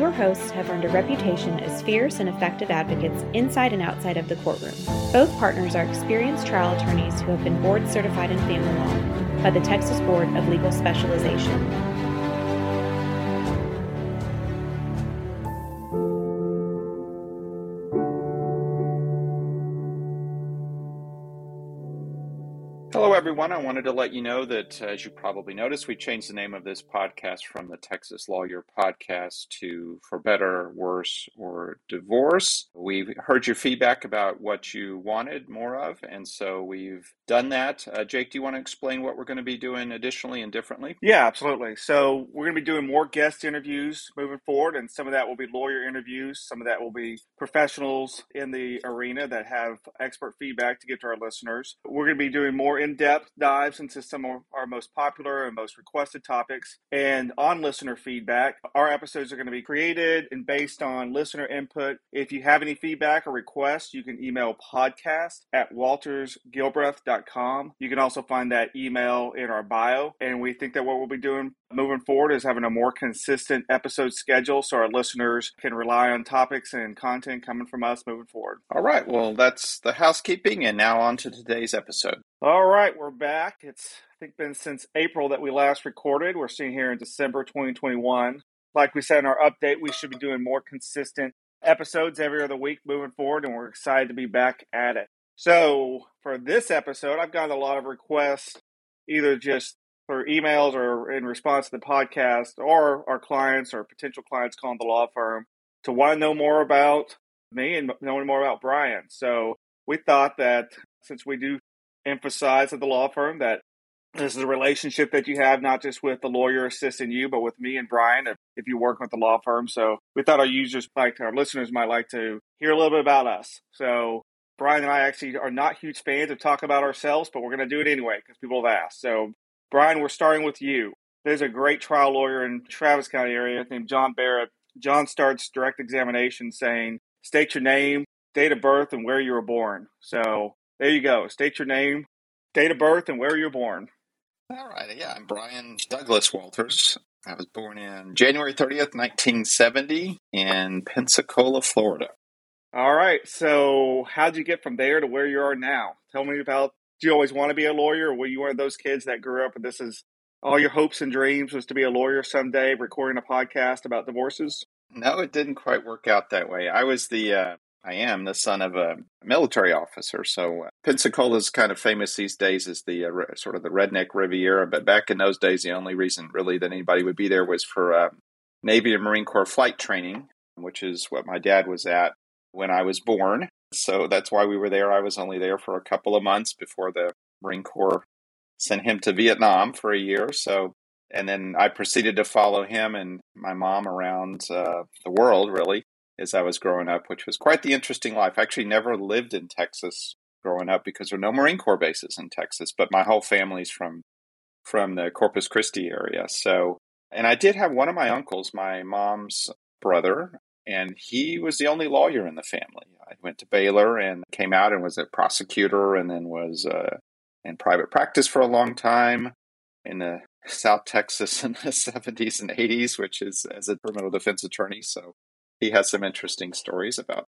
Your hosts have earned a reputation as fierce and effective advocates inside and outside of the courtroom. Both partners are experienced trial attorneys who have been board certified in family law by the Texas Board of Legal Specialization. Everyone. I wanted to let you know that, as you probably noticed, we changed the name of this podcast from the Texas Lawyer Podcast to For Better, Worse, or Divorce. We've heard your feedback about what you wanted more of, and so we've done that. Uh, Jake, do you want to explain what we're going to be doing additionally and differently? Yeah, absolutely. So, we're going to be doing more guest interviews moving forward, and some of that will be lawyer interviews, some of that will be professionals in the arena that have expert feedback to give to our listeners. We're going to be doing more in depth depth dives into some of our most popular and most requested topics. And on listener feedback, our episodes are going to be created and based on listener input. If you have any feedback or requests, you can email podcast at waltersgilbreth.com. You can also find that email in our bio. And we think that what we'll be doing moving forward is having a more consistent episode schedule so our listeners can rely on topics and content coming from us moving forward. All right. Well, that's the housekeeping. And now on to today's episode. All right, we're back. It's I think been since April that we last recorded. We're sitting here in December 2021. Like we said in our update, we should be doing more consistent episodes every other week moving forward, and we're excited to be back at it. So for this episode, I've gotten a lot of requests, either just for emails or in response to the podcast, or our clients or potential clients calling the law firm to want to know more about me and knowing more about Brian. So we thought that since we do emphasize at the law firm that this is a relationship that you have not just with the lawyer assisting you, but with me and Brian if, if you work with the law firm. So we thought our users, like our listeners, might like to hear a little bit about us. So Brian and I actually are not huge fans of talking about ourselves, but we're going to do it anyway because people have asked. So Brian, we're starting with you. There's a great trial lawyer in Travis County area named John Barrett. John starts direct examination saying, state your name, date of birth, and where you were born. So there you go. State your name, date of birth, and where you were born. All right. Yeah, I'm Brian Douglas Walters. I was born in January 30th, 1970, in Pensacola, Florida. All right. So, how'd you get from there to where you are now? Tell me about. Do you always want to be a lawyer, or were you one of those kids that grew up and this is all your hopes and dreams was to be a lawyer someday, recording a podcast about divorces? No, it didn't quite work out that way. I was the uh, I am the son of a military officer. So uh, Pensacola is kind of famous these days as the uh, re- sort of the redneck Riviera. But back in those days, the only reason really that anybody would be there was for uh, Navy and Marine Corps flight training, which is what my dad was at when I was born. So that's why we were there. I was only there for a couple of months before the Marine Corps sent him to Vietnam for a year. So and then I proceeded to follow him and my mom around uh, the world, really as I was growing up, which was quite the interesting life. I actually never lived in Texas growing up because there are no Marine Corps bases in Texas, but my whole family's from from the Corpus Christi area. So, and I did have one of my uncles, my mom's brother, and he was the only lawyer in the family. I went to Baylor and came out and was a prosecutor, and then was uh, in private practice for a long time in the South Texas in the 70s and 80s, which is as a criminal defense attorney. So he has some interesting stories about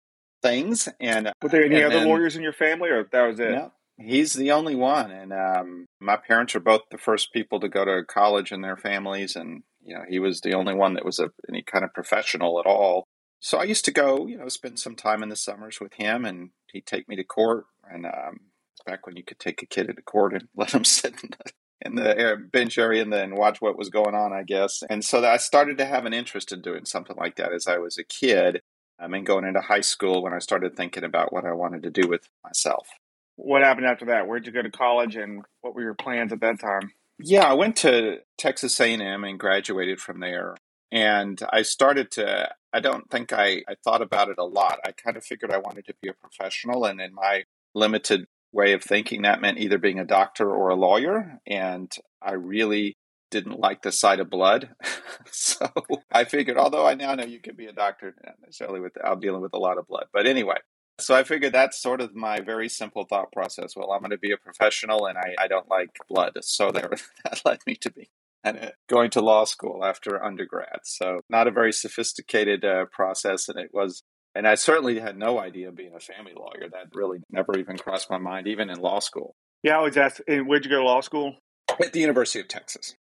things. And were there any other then, lawyers in your family, or that was it? No, he's the only one. And um, my parents are both the first people to go to college in their families, and you know, he was the only one that was a, any kind of professional at all. So I used to go, you know, spend some time in the summers with him, and he'd take me to court. And um, back when you could take a kid into court and let him sit in the in the bench area and then watch what was going on, I guess. And so I started to have an interest in doing something like that as I was a kid. I mean, going into high school when I started thinking about what I wanted to do with myself. What happened after that? Where'd you go to college, and what were your plans at that time? Yeah, I went to Texas A&M and graduated from there. And I started to. I don't think I, I thought about it a lot. I kind of figured I wanted to be a professional, and in my limited way of thinking that meant either being a doctor or a lawyer. And I really didn't like the sight of blood. so I figured, although I now know you can be a doctor, not necessarily without uh, dealing with a lot of blood. But anyway, so I figured that's sort of my very simple thought process. Well, I'm going to be a professional and I, I don't like blood. So there, that led me to be and uh, going to law school after undergrad. So not a very sophisticated uh, process, and it was. And I certainly had no idea being a family lawyer. That really never even crossed my mind, even in law school. Yeah, I was asked, where'd you go to law school? At the University of Texas.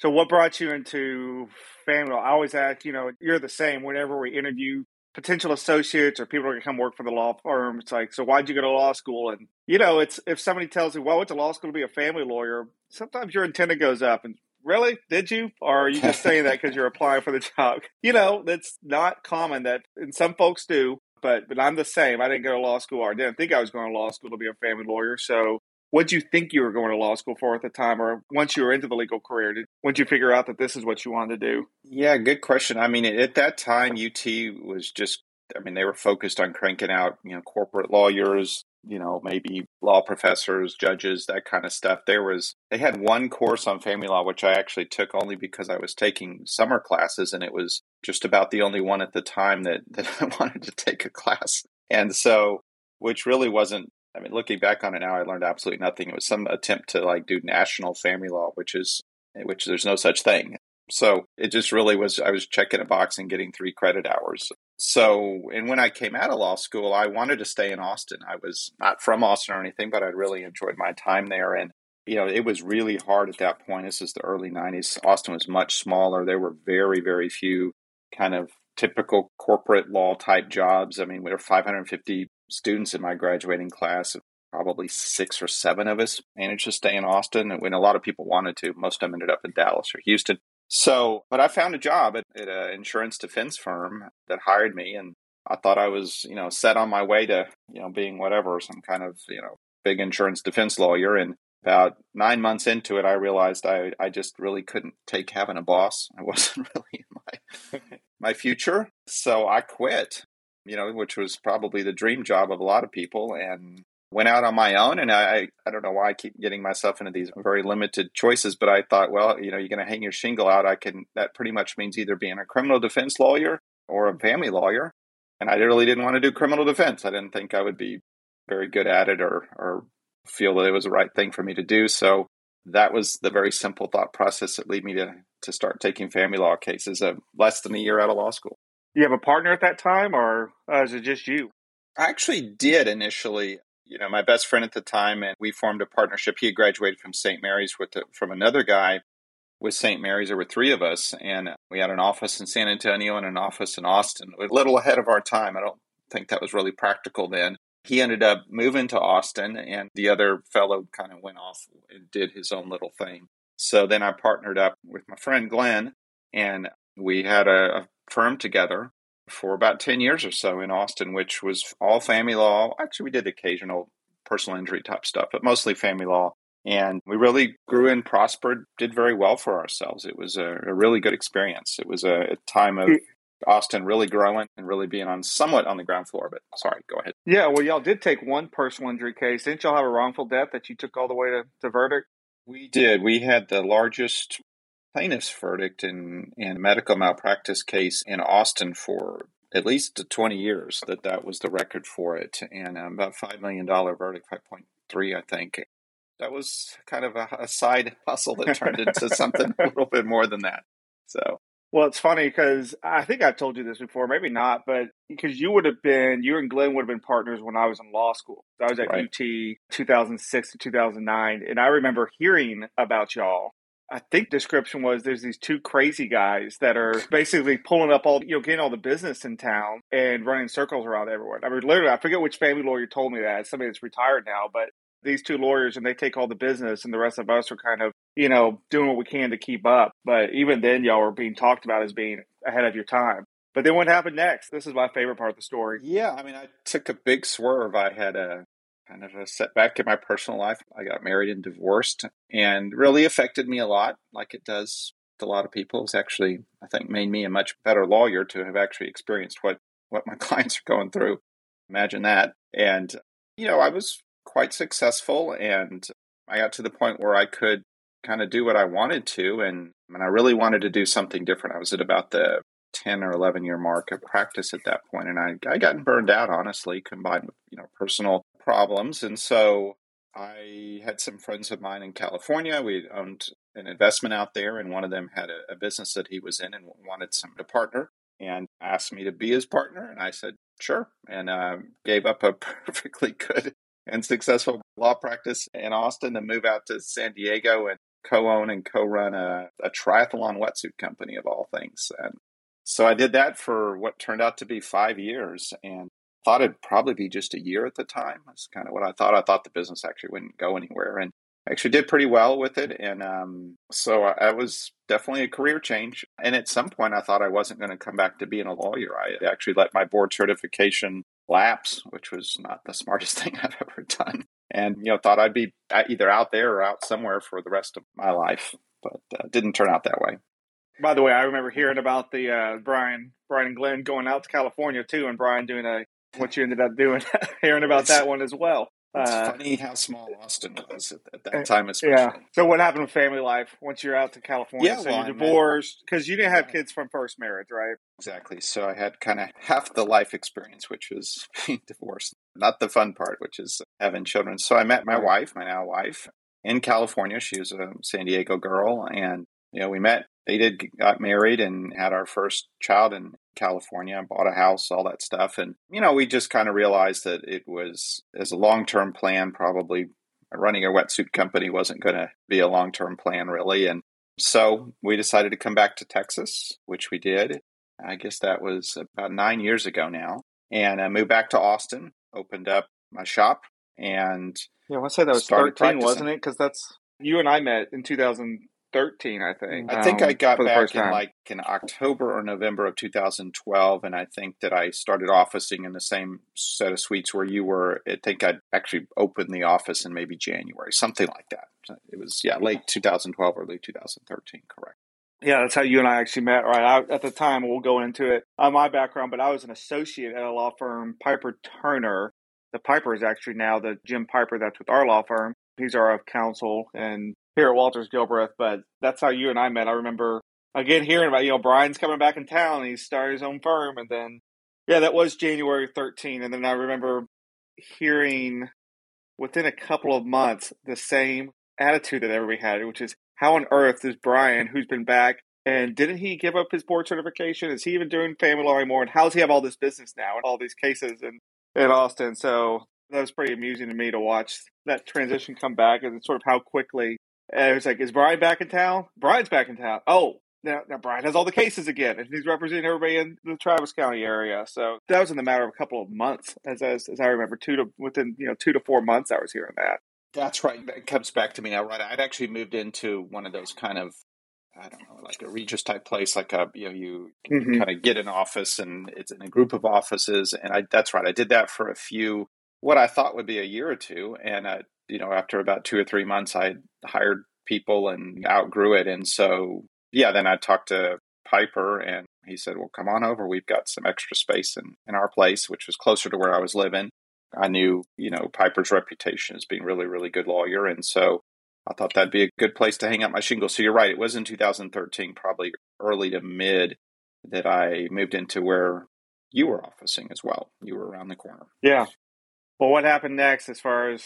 So, what brought you into family law? I always ask, you know, you're the same whenever we interview potential associates or people are going to come work for the law firm. It's like, so why'd you go to law school? And, you know, it's if somebody tells you, well, I went to law school to be a family lawyer, sometimes your antenna goes up and really? Did you? Or are you just saying that because you're applying for the job? You know that's not common that and some folks do but but i'm the same. I didn't go to law school or i didn't think i was going to law school to be a family lawyer. So what you think you were going to law school for at the time? Or once you were into the legal career did once you figure out that this is what you wanted to do? Yeah good question. I mean at that time ut was just i mean they were focused on cranking out you know corporate lawyers you know, maybe law professors, judges, that kind of stuff. There was, they had one course on family law, which I actually took only because I was taking summer classes and it was just about the only one at the time that, that I wanted to take a class. And so, which really wasn't, I mean, looking back on it now, I learned absolutely nothing. It was some attempt to like do national family law, which is, which there's no such thing. So it just really was, I was checking a box and getting three credit hours. So, and when I came out of law school, I wanted to stay in Austin. I was not from Austin or anything, but I really enjoyed my time there. And, you know, it was really hard at that point. This is the early 90s. Austin was much smaller. There were very, very few kind of typical corporate law type jobs. I mean, we were 550 students in my graduating class. Probably six or seven of us managed to stay in Austin, and when a lot of people wanted to, most of them ended up in Dallas or Houston. So, but I found a job at, at an insurance defense firm that hired me, and I thought I was, you know, set on my way to, you know, being whatever, some kind of, you know, big insurance defense lawyer. And about nine months into it, I realized I, I just really couldn't take having a boss. I wasn't really my my future, so I quit. You know, which was probably the dream job of a lot of people, and went out on my own and I, I don't know why I keep getting myself into these very limited choices, but I thought, well, you know, you're going to hang your shingle out. I can, that pretty much means either being a criminal defense lawyer or a family lawyer. And I really didn't want to do criminal defense. I didn't think I would be very good at it or, or feel that it was the right thing for me to do. So that was the very simple thought process that led me to, to start taking family law cases uh, less than a year out of law school. You have a partner at that time or uh, is it just you? I actually did initially you know, my best friend at the time, and we formed a partnership. He had graduated from St. Mary's with the, from another guy with St. Mary's. There were three of us, and we had an office in San Antonio and an office in Austin. A little ahead of our time. I don't think that was really practical then. He ended up moving to Austin, and the other fellow kind of went off and did his own little thing. So then I partnered up with my friend Glenn, and we had a, a firm together for about 10 years or so in Austin, which was all family law. Actually, we did occasional personal injury type stuff, but mostly family law. And we really grew and prospered, did very well for ourselves. It was a, a really good experience. It was a, a time of mm. Austin really growing and really being on somewhat on the ground floor. But sorry, go ahead. Yeah, well, y'all did take one personal injury case. Didn't y'all have a wrongful death that you took all the way to, to verdict? We did. We had the largest plaintiff's verdict in, in medical malpractice case in Austin for at least 20 years that that was the record for it and um, about $5 million verdict 5.3 i think that was kind of a, a side hustle that turned into something a little bit more than that so well, it's funny because I think I've told you this before, maybe not, but because you would have been, you and Glenn would have been partners when I was in law school. I was at right. UT 2006 to 2009. And I remember hearing about y'all I think description was there's these two crazy guys that are basically pulling up all you know getting all the business in town and running circles around everywhere. I mean, literally, I forget which family lawyer told me that. somebody that's retired now, but these two lawyers and they take all the business, and the rest of us are kind of you know doing what we can to keep up. But even then, y'all were being talked about as being ahead of your time. But then what happened next? This is my favorite part of the story. Yeah, I mean, I took a big swerve. I had a kind of a setback in my personal life. I got married and divorced, and really affected me a lot, like it does a lot of people. It's actually, I think, made me a much better lawyer to have actually experienced what what my clients are going through. Imagine that. And you know, I was quite successful, and I got to the point where I could kind of do what I wanted to, and, and I really wanted to do something different. I was at about the 10 or 11 year mark of practice at that point and I, I gotten burned out honestly combined with you know personal problems. And so I had some friends of mine in California. We owned an investment out there, and one of them had a, a business that he was in and wanted some to partner and asked me to be his partner. And I said, sure. And uh, gave up a perfectly good and successful law practice in Austin to move out to San Diego and co-own and co-run a, a triathlon wetsuit company of all things. And so I did that for what turned out to be five years and thought it'd probably be just a year at the time. That's kind of what I thought. I thought the business actually wouldn't go anywhere. And actually did pretty well with it. And um, so I was definitely a career change. And at some point, I thought I wasn't going to come back to being a lawyer. I actually let my board certification lapse, which was not the smartest thing I've ever done. And, you know, thought I'd be either out there or out somewhere for the rest of my life, but uh, didn't turn out that way. By the way, I remember hearing about the uh, Brian, Brian and Glenn going out to California too, and Brian doing a what you ended up doing, hearing about that one as well. It's uh, funny how small Austin was at, at that uh, time, especially. Yeah. So, what happened with family life once you're out to California? Yeah, so well, you divorced because you didn't have kids from first marriage, right? Exactly. So I had kind of half the life experience, which was being divorced, not the fun part, which is having children. So I met my wife, my now wife, in California. She was a San Diego girl, and you know we met they did got married and had our first child in California, and bought a house, all that stuff. And, you know, we just kind of realized that it was, as a long term plan, probably running a wetsuit company wasn't going to be a long term plan, really. And so we decided to come back to Texas, which we did. I guess that was about nine years ago now. And I moved back to Austin, opened up my shop, and yeah, I want to say that was thirteen, practicing. wasn't it? Because that's you and I met in 2000, 13, I think. I think um, I got back in like in October or November of 2012, and I think that I started officing in the same set of suites where you were. I think I'd actually opened the office in maybe January, something like that. It was yeah, late 2012, early 2013, correct. Yeah, that's how you and I actually met, right? I, at the time, we'll go into it on my background, but I was an associate at a law firm, Piper Turner. The Piper is actually now the Jim Piper that's with our law firm. He's our counsel, and here at Walters Gilbreth, but that's how you and I met. I remember again hearing about you know Brian's coming back in town. He's starting his own firm, and then yeah, that was January 13, and then I remember hearing within a couple of months the same attitude that everybody had, which is how on earth is Brian, who's been back, and didn't he give up his board certification? Is he even doing family law anymore? And how does he have all this business now and all these cases in in Austin? So that was pretty amusing to me to watch that transition come back and sort of how quickly and it was like, is Brian back in town? Brian's back in town. Oh, now, now Brian has all the cases again, and he's representing everybody in the Travis County area. So that was in the matter of a couple of months, as as, as I remember, two to within you know two to four months, I was hearing that. That's right. It comes back to me now, right? I'd actually moved into one of those kind of I don't know, like a Regus type place, like a you know, you mm-hmm. kind of get an office and it's in a group of offices, and I that's right. I did that for a few, what I thought would be a year or two, and uh, you know, after about two or three months, I hired people and outgrew it. And so, yeah, then I talked to Piper and he said, well, come on over. We've got some extra space in, in our place, which was closer to where I was living. I knew, you know, Piper's reputation as being really, really good lawyer. And so I thought that'd be a good place to hang up my shingle. So you're right. It was in 2013, probably early to mid, that I moved into where you were officing as well. You were around the corner. Yeah. Well, what happened next as far as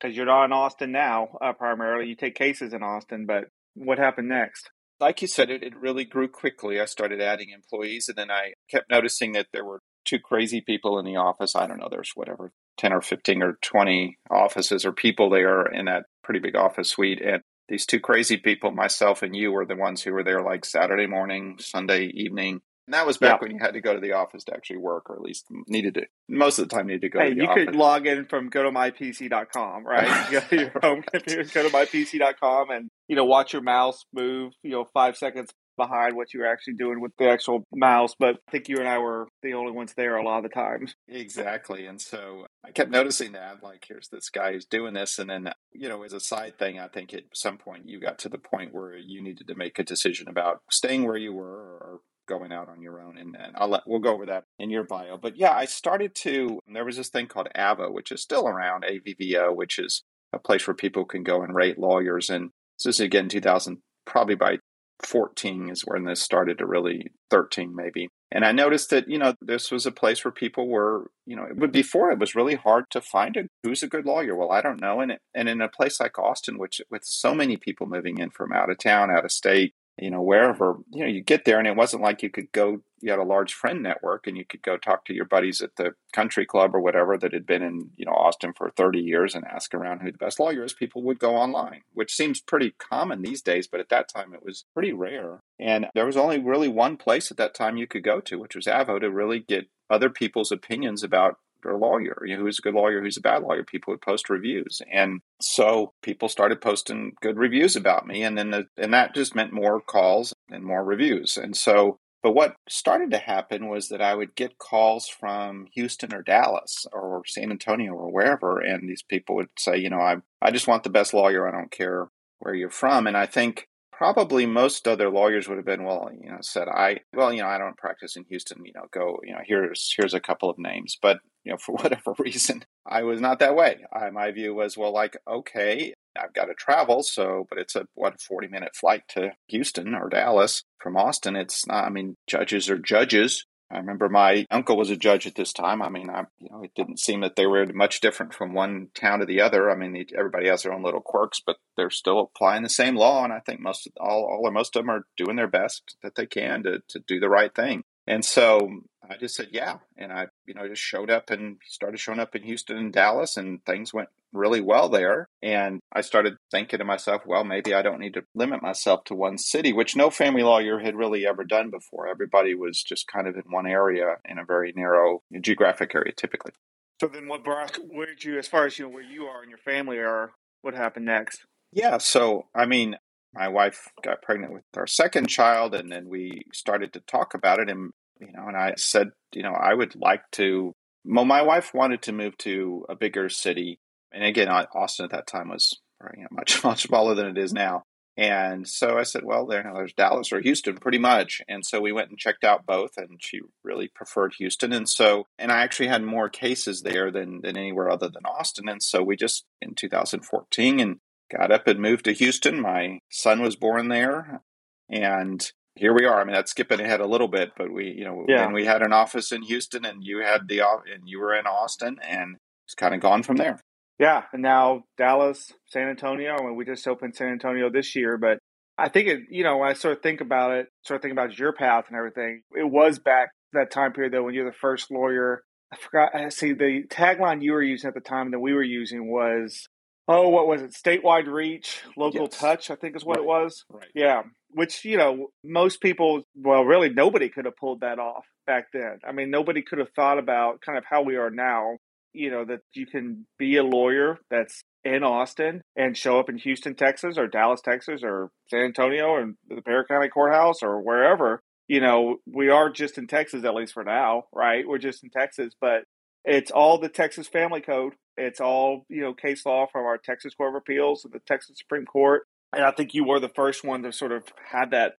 because you're not in Austin now, uh, primarily. You take cases in Austin, but what happened next? Like you said, it, it really grew quickly. I started adding employees, and then I kept noticing that there were two crazy people in the office. I don't know, there's whatever, 10 or 15 or 20 offices or people there in that pretty big office suite. And these two crazy people, myself and you, were the ones who were there like Saturday morning, Sunday evening, and that was back when you had to go to the office to actually work, or at least needed to. Most of the time, needed to go. Hey, to you office. could log in from go to mypc.com, right? you go to your home computer, go to mypc.com, and you know watch your mouse move. You know, five seconds behind what you were actually doing with the actual mouse. But I think you and I were the only ones there a lot of the times. Exactly. And so I kept noticing that, like, here's this guy who's doing this. And then, you know, as a side thing, I think at some point you got to the point where you needed to make a decision about staying where you were or going out on your own. And, and I'll let, we'll go over that in your bio. But yeah, I started to, there was this thing called Avvo, which is still around, AVVO, which is a place where people can go and rate lawyers. And this is again 2000, probably by 14 is when this started to really 13 maybe and i noticed that you know this was a place where people were you know but before it was really hard to find a, who's a good lawyer well i don't know and, it, and in a place like austin which with so many people moving in from out of town out of state you know, wherever, you know, you get there and it wasn't like you could go, you had a large friend network and you could go talk to your buddies at the country club or whatever that had been in, you know, Austin for 30 years and ask around who the best lawyer is. People would go online, which seems pretty common these days, but at that time it was pretty rare. And there was only really one place at that time you could go to, which was Avvo, to really get other people's opinions about a lawyer, you know, who's a good lawyer, who's a bad lawyer. People would post reviews, and so people started posting good reviews about me, and then the, and that just meant more calls and more reviews. And so, but what started to happen was that I would get calls from Houston or Dallas or San Antonio or wherever, and these people would say, you know, I I just want the best lawyer. I don't care where you're from. And I think probably most other lawyers would have been well you know said i well you know i don't practice in houston you know go you know here's here's a couple of names. But you know for whatever reason i was not that way. I, my view was well like okay i've got to travel so but it's a what 40 minute flight to houston or dallas from austin. It's not i mean judges are judges I remember my uncle was a judge at this time. I mean, I, you know, it didn't seem that they were much different from one town to the other. I mean, everybody has their own little quirks, but they're still applying the same law. And I think most, all, all or most of them are doing their best that they can to, to do the right thing. And so I just said, yeah. And I, you know, just showed up and started showing up in Houston and Dallas, and things went really well there. And I started thinking to myself, well, maybe I don't need to limit myself to one city, which no family lawyer had really ever done before. Everybody was just kind of in one area in a very narrow geographic area typically. So then what brought where did you as far as you know where you are and your family are, what happened next? Yeah, so I mean, my wife got pregnant with our second child and then we started to talk about it and you know, and I said, you know, I would like to well, my wife wanted to move to a bigger city and again, Austin at that time was you know, much much smaller than it is now. And so I said, well, there, there's Dallas or Houston, pretty much. And so we went and checked out both, and she really preferred Houston. And so, and I actually had more cases there than than anywhere other than Austin. And so we just in 2014 and got up and moved to Houston. My son was born there, and here we are. I mean, that's skipping ahead a little bit, but we, you know, yeah. we had an office in Houston, and you had the and you were in Austin, and it's kind of gone from there yeah, and now Dallas, San Antonio, and we just opened San Antonio this year. But I think it, you know, when I sort of think about it, sort of think about your path and everything, it was back that time period though when you're the first lawyer. I forgot. I see the tagline you were using at the time that we were using was, oh, what was it? Statewide reach, local yes. touch. I think is what right. it was. Right. Yeah, which you know most people, well, really nobody could have pulled that off back then. I mean, nobody could have thought about kind of how we are now you know, that you can be a lawyer that's in Austin and show up in Houston, Texas, or Dallas, Texas, or San Antonio, or the Bexar County Courthouse, or wherever. You know, we are just in Texas, at least for now, right? We're just in Texas, but it's all the Texas Family Code. It's all, you know, case law from our Texas Court of Appeals and the Texas Supreme Court. And I think you were the first one to sort of had that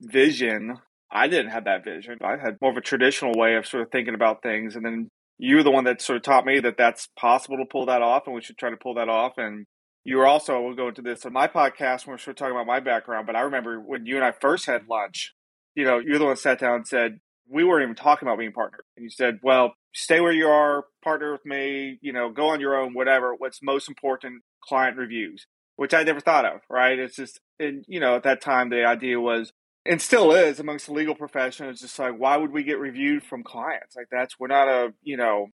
vision. I didn't have that vision. I had more of a traditional way of sort of thinking about things. And then you're the one that sort of taught me that that's possible to pull that off and we should try to pull that off. And you were also, we'll go into this on my podcast when we're sort of talking about my background, but I remember when you and I first had lunch, you know, you're the one that sat down and said, we weren't even talking about being partners. And you said, well, stay where you are, partner with me, you know, go on your own, whatever. What's most important, client reviews, which I never thought of, right? It's just, and, you know, at that time, the idea was and still is amongst the legal profession. It's just like, why would we get reviewed from clients? Like that's we're not a you know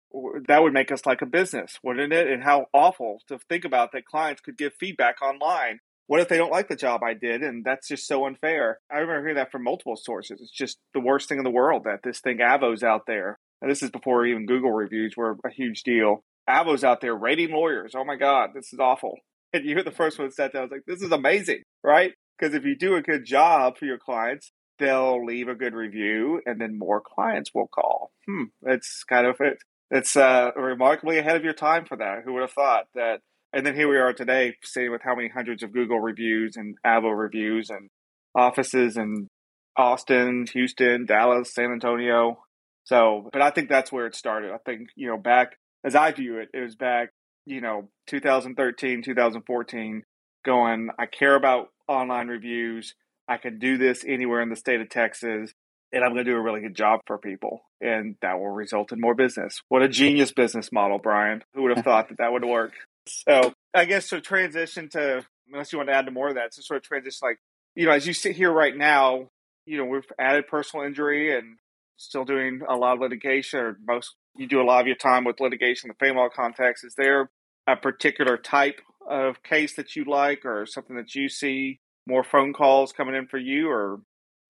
that would make us like a business, wouldn't it? And how awful to think about that clients could give feedback online. What if they don't like the job I did? And that's just so unfair. I remember hearing that from multiple sources. It's just the worst thing in the world that this thing Avvo's out there. And this is before even Google reviews were a huge deal. Avvo's out there rating lawyers. Oh my God, this is awful. And you're the first one that down. I was like, this is amazing, right? Because if you do a good job for your clients, they'll leave a good review, and then more clients will call. Hmm, it's kind of it. It's uh, remarkably ahead of your time for that. Who would have thought that? And then here we are today, sitting with how many hundreds of Google reviews and Avvo reviews and offices in Austin, Houston, Dallas, San Antonio. So, but I think that's where it started. I think, you know, back as I view it, it was back, you know, 2013, 2014, going, I care about online reviews. I can do this anywhere in the state of Texas and I'm going to do a really good job for people. And that will result in more business. What a genius business model, Brian. Who would have thought that that would work? So I guess to transition to, unless you want to add to more of that, to sort of transition like, you know, as you sit here right now, you know, we've added personal injury and still doing a lot of litigation or most, you do a lot of your time with litigation in the family law context. Is there a particular type of case that you like or something that you see more phone calls coming in for you? Or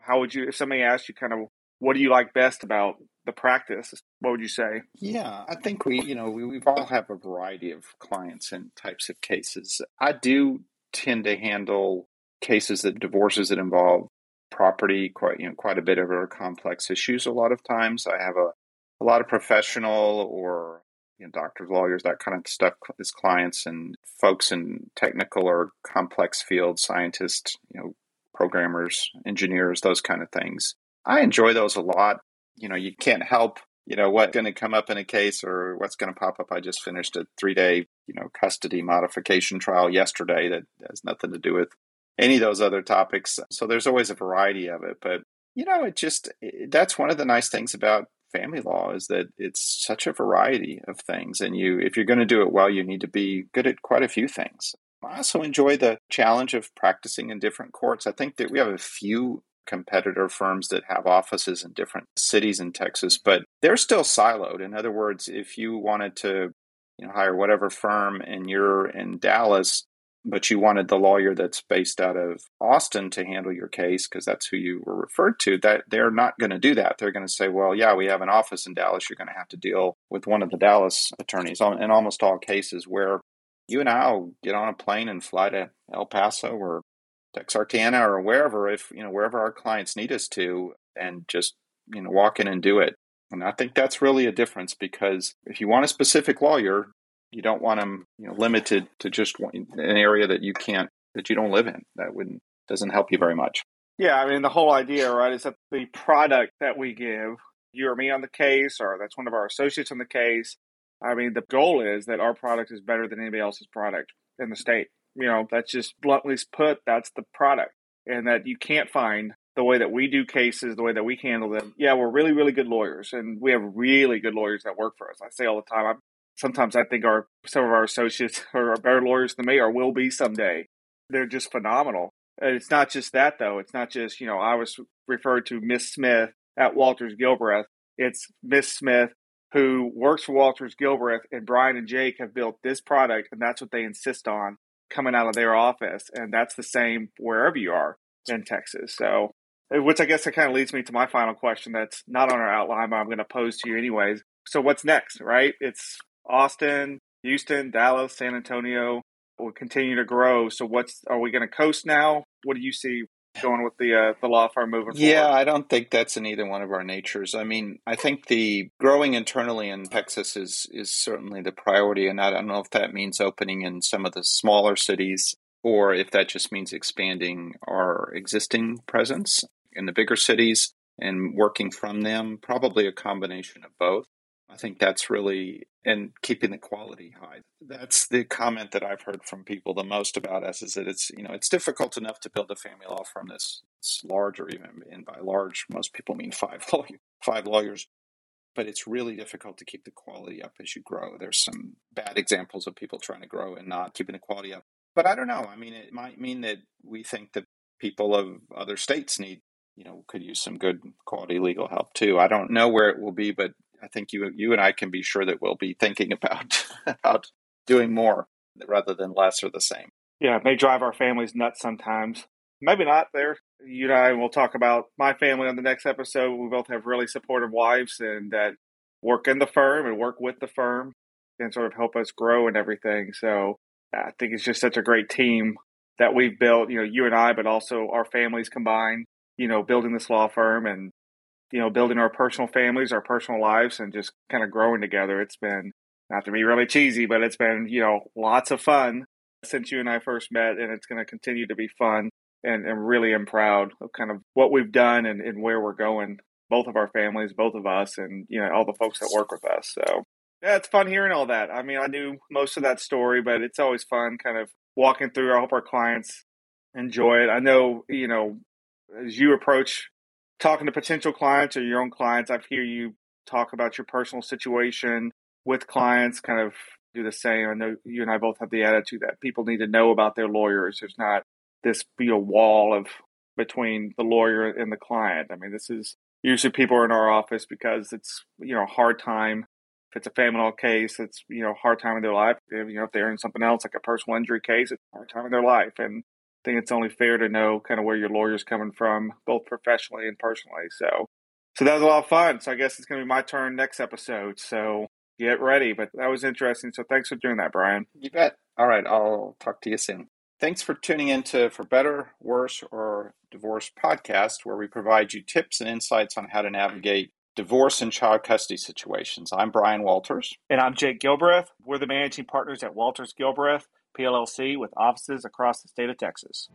how would you if somebody asked you kind of what do you like best about the practice what would you say? Yeah i think we you know we, we've all have a variety of clients and types of cases. I do tend to handle cases that divorces that involve property quite you know quite a bit of our complex issues a lot of times. I have a, a lot of professional or you know, doctors, lawyers, that kind of stuff as clients and folks in technical or complex fields, scientists, you know, programmers, engineers, those kind of things. I enjoy those a lot. You know, you can't help, you know, what's going to come up in a case or what's going to pop up. I just finished a three day, you know, custody modification trial yesterday that has nothing to do with any of those other topics. So there's always a variety of it. But, you know, it just, it, that's one of the nice things about family law is that it's such a variety of things and you if you're going to do it well you need to be good at quite a few things I also enjoy the challenge of practicing in different courts. I think that we have a few competitor firms that have offices in different cities in Texas, but they're still siloed. In other words, if you wanted to you know, hire whatever firm and you're in Dallas, but you wanted the lawyer that's based out of Austin to handle your case because that's who you were referred to, that they're not going to do that. They're going to say, well, yeah, we have an office in Dallas. You're going to have to deal with one of the Dallas attorneys in almost all cases where you and I'll get on a plane and fly to El Paso or Texarkana or wherever, if you know wherever our clients need us to, and just you know walk in and do it. And I think that's really a difference because if you want a specific lawyer, you don't want them you know limited to just one, an area that you can't that you don't live in. That wouldn't doesn't help you very much. Yeah, I mean the whole idea, right, is that the product that we give, you or me on the case, or that's one of our associates on the case, I mean, the goal is that our product is better than anybody else's product in the state. You know, that's just bluntly put, that's the product. And that you can't find the way that we do cases, the way that we handle them. Yeah, we're really, really good lawyers, and we have really good lawyers that work for us. I say all the time. I'm, sometimes I think our some of our associates are better lawyers than me, or will be someday. They're just phenomenal. And it's not just that though. It's not just you know I was referred to Miss Smith at Walters Gilbreth. It's Miss Smith who works for Walters Gilbreth, and Brian and Jake have built this product, and that's what they insist on coming out of their office. And that's the same wherever you are in Texas. So, uh, which I guess that kind of leads me to my final question that's not on our outline, but I'm going to pose to you anyways. So, what's next, right? It's Austin, Houston, Dallas, San Antonio will continue to grow. So, what's are we going to coast now? What do you see going with the uh, the law firm moving yeah, forward? I don't think that's in either one of our natures. I mean, I think the growing internally in Texas is is certainly the priority, and I don't know if that means opening in some of the smaller cities or if that just means expanding our existing presence in the bigger cities and working from them. Probably a combination of both. I think that's really and keeping the quality high. That's the comment that I've heard from people the most about us is that it's you know it's difficult enough to build a family law firm that's, large or even and by large most people mean five lawyers, five lawyers, but it's really difficult to keep the quality up as you grow. There's some bad examples of people trying to grow and not keeping the quality up. But I don't know. I mean, it might mean that we think that people of other states need you know could use some good quality legal help too. I don't know where it will be, but I think you you and I can be sure that we'll be thinking about about doing more rather than less or the same. Yeah, it may drive our families nuts sometimes. Maybe not. There, you and I will talk about my family on the next episode. We both have really supportive wives and that work in the firm and work with the firm and sort of help us grow and everything. So uh, I think it's just such a great team that we've built. You know, you and I, but also our families combined. You know, building this law firm and you know, building our personal families, our personal lives, and just kind of growing together. It's been not to be really cheesy, but it's been you know lots of fun since you and I first met, and it's going to continue to be fun. And, and really am proud of kind of what we've done and, and where we're going. Both of our families, both of us, and you know all the folks that work with us. So yeah, it's fun hearing all that. I mean, I knew most of that story, but it's always fun kind of walking through. I hope our clients enjoy it. I know, you know, as you approach talking to potential clients or your own clients, I hear you talk about your personal situation with clients, kind of do the same. I know you and I both have the attitude that people need to know about their lawyers. There's not this you know wall of between the lawyer and the client. I mean, this is usually people are in our office because it's you know a hard time. If it's a family law case, it's you know a hard time in their life. If, you know if they're in something else like a personal injury case, it's a hard time in their life. And think it's only fair to know kind of where your lawyer's coming from, both professionally and personally. So, so that was a lot of fun. So I guess it's going to be my turn next episode. So get ready. But that was interesting. So thanks for doing that, Brian. You bet. All right. I'll talk to you soon. Thanks for tuning in to For Better, Worse, or Divorce podcast, where we provide you tips and insights on how to navigate divorce and child custody situations. I'm Brian Walters. And I'm Jake Gilbreth. We're the managing partners at Walters Gilbreth PLLC with offices across the state of Texas.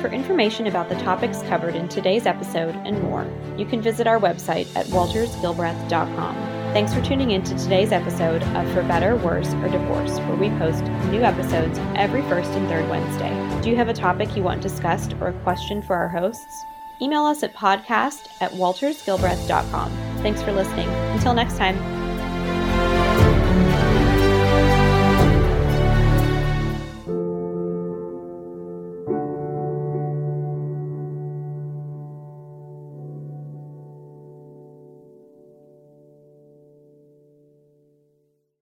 For information about the topics covered in today's episode and more, you can visit our website at waltersgilbreth.com. Thanks for tuning in to today's episode of For Better, Worse, or Divorce, where we post new episodes every first and third Wednesday. Do you have a topic you want discussed or a question for our hosts? Email us at podcast at waltersgilbreth.com. Thanks for listening. Until next time.